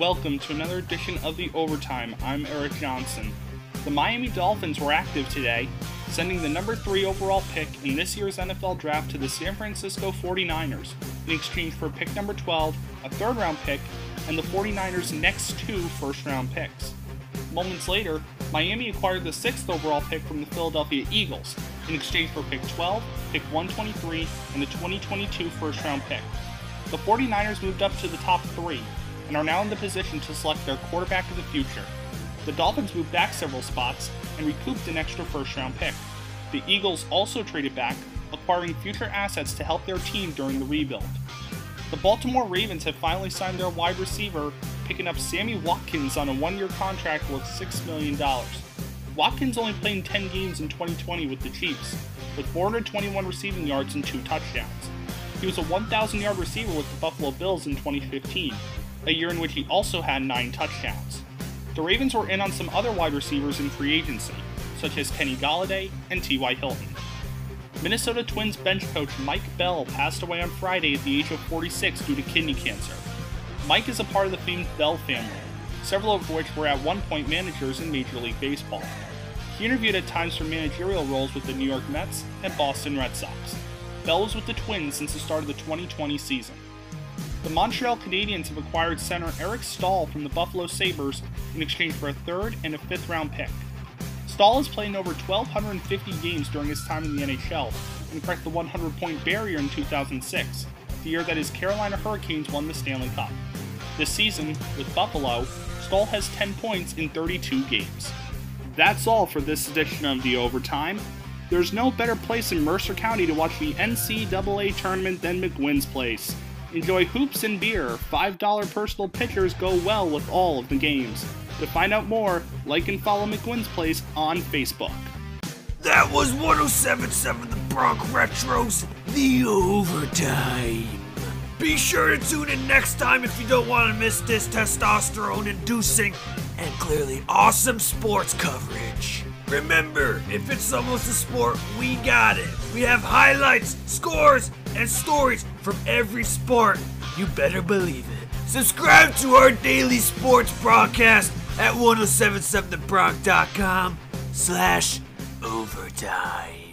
Welcome to another edition of The Overtime. I'm Erik Johnson. The Miami Dolphins were active today, sending the number 3 overall pick in this year's NFL draft to the San Francisco 49ers in exchange for pick number 12, a third round pick, and the 49ers' next two first round picks. Moments later, Miami acquired the sixth overall pick from the Philadelphia Eagles in exchange for pick 12, pick 123, and the 2022 first round pick. The 49ers moved up to the top three and are now in the position to select their quarterback of the future. The Dolphins moved back several spots and recouped an extra first round pick. The Eagles also traded back, acquiring future assets to help their team during the rebuild. The Baltimore Ravens have finally signed their wide receiver, picking up Sammy Watkins on a one year contract worth $6 million. Watkins only played 10 games in 2020 with the Chiefs, with 421 receiving yards and two touchdowns. He was a 1,000 yard receiver with the Buffalo Bills in 2015, a year in which he also had nine touchdowns. The Ravens were in on some other wide receivers in free agency, such as Kenny Golladay and T.Y. Hilton. Minnesota Twins bench coach Mike Bell passed away on Friday at the age of 46 due to kidney cancer. Mike is a part of the famed Bell family, several of which were at one point managers in Major League Baseball. He interviewed at times for managerial roles with the New York Mets and Boston Red Sox. Bell was with the Twins since the start of the 2020 season. The Montreal Canadiens have acquired center Eric Staal from the Buffalo Sabres in exchange for a third and a fifth round pick. Staal has played in over 1,250 games during his time in the NHL and cracked the 100 point barrier in 2006, the year that his Carolina Hurricanes won the Stanley Cup. This season, with Buffalo, Staal has 10 points in 32 games. That's all for this edition of The Overtime. There's no better place in Mercer County to watch the NCAA tournament than McGuinn's Place. Enjoy hoops and beer. $5 personal pitchers go well with all of the games. To find out more, like and follow McGuinn's Place on Facebook. That was 1077 The Bronx Retros, the overtime. Be sure to tune in next time if you don't want to miss this testosterone inducing and clearly awesome sports coverage. Remember, if it's almost a sport, we got it. We have highlights, scores, and stories from every sport. You better believe it. Subscribe to our daily sports broadcast at 1077thebronx.com slash overtime.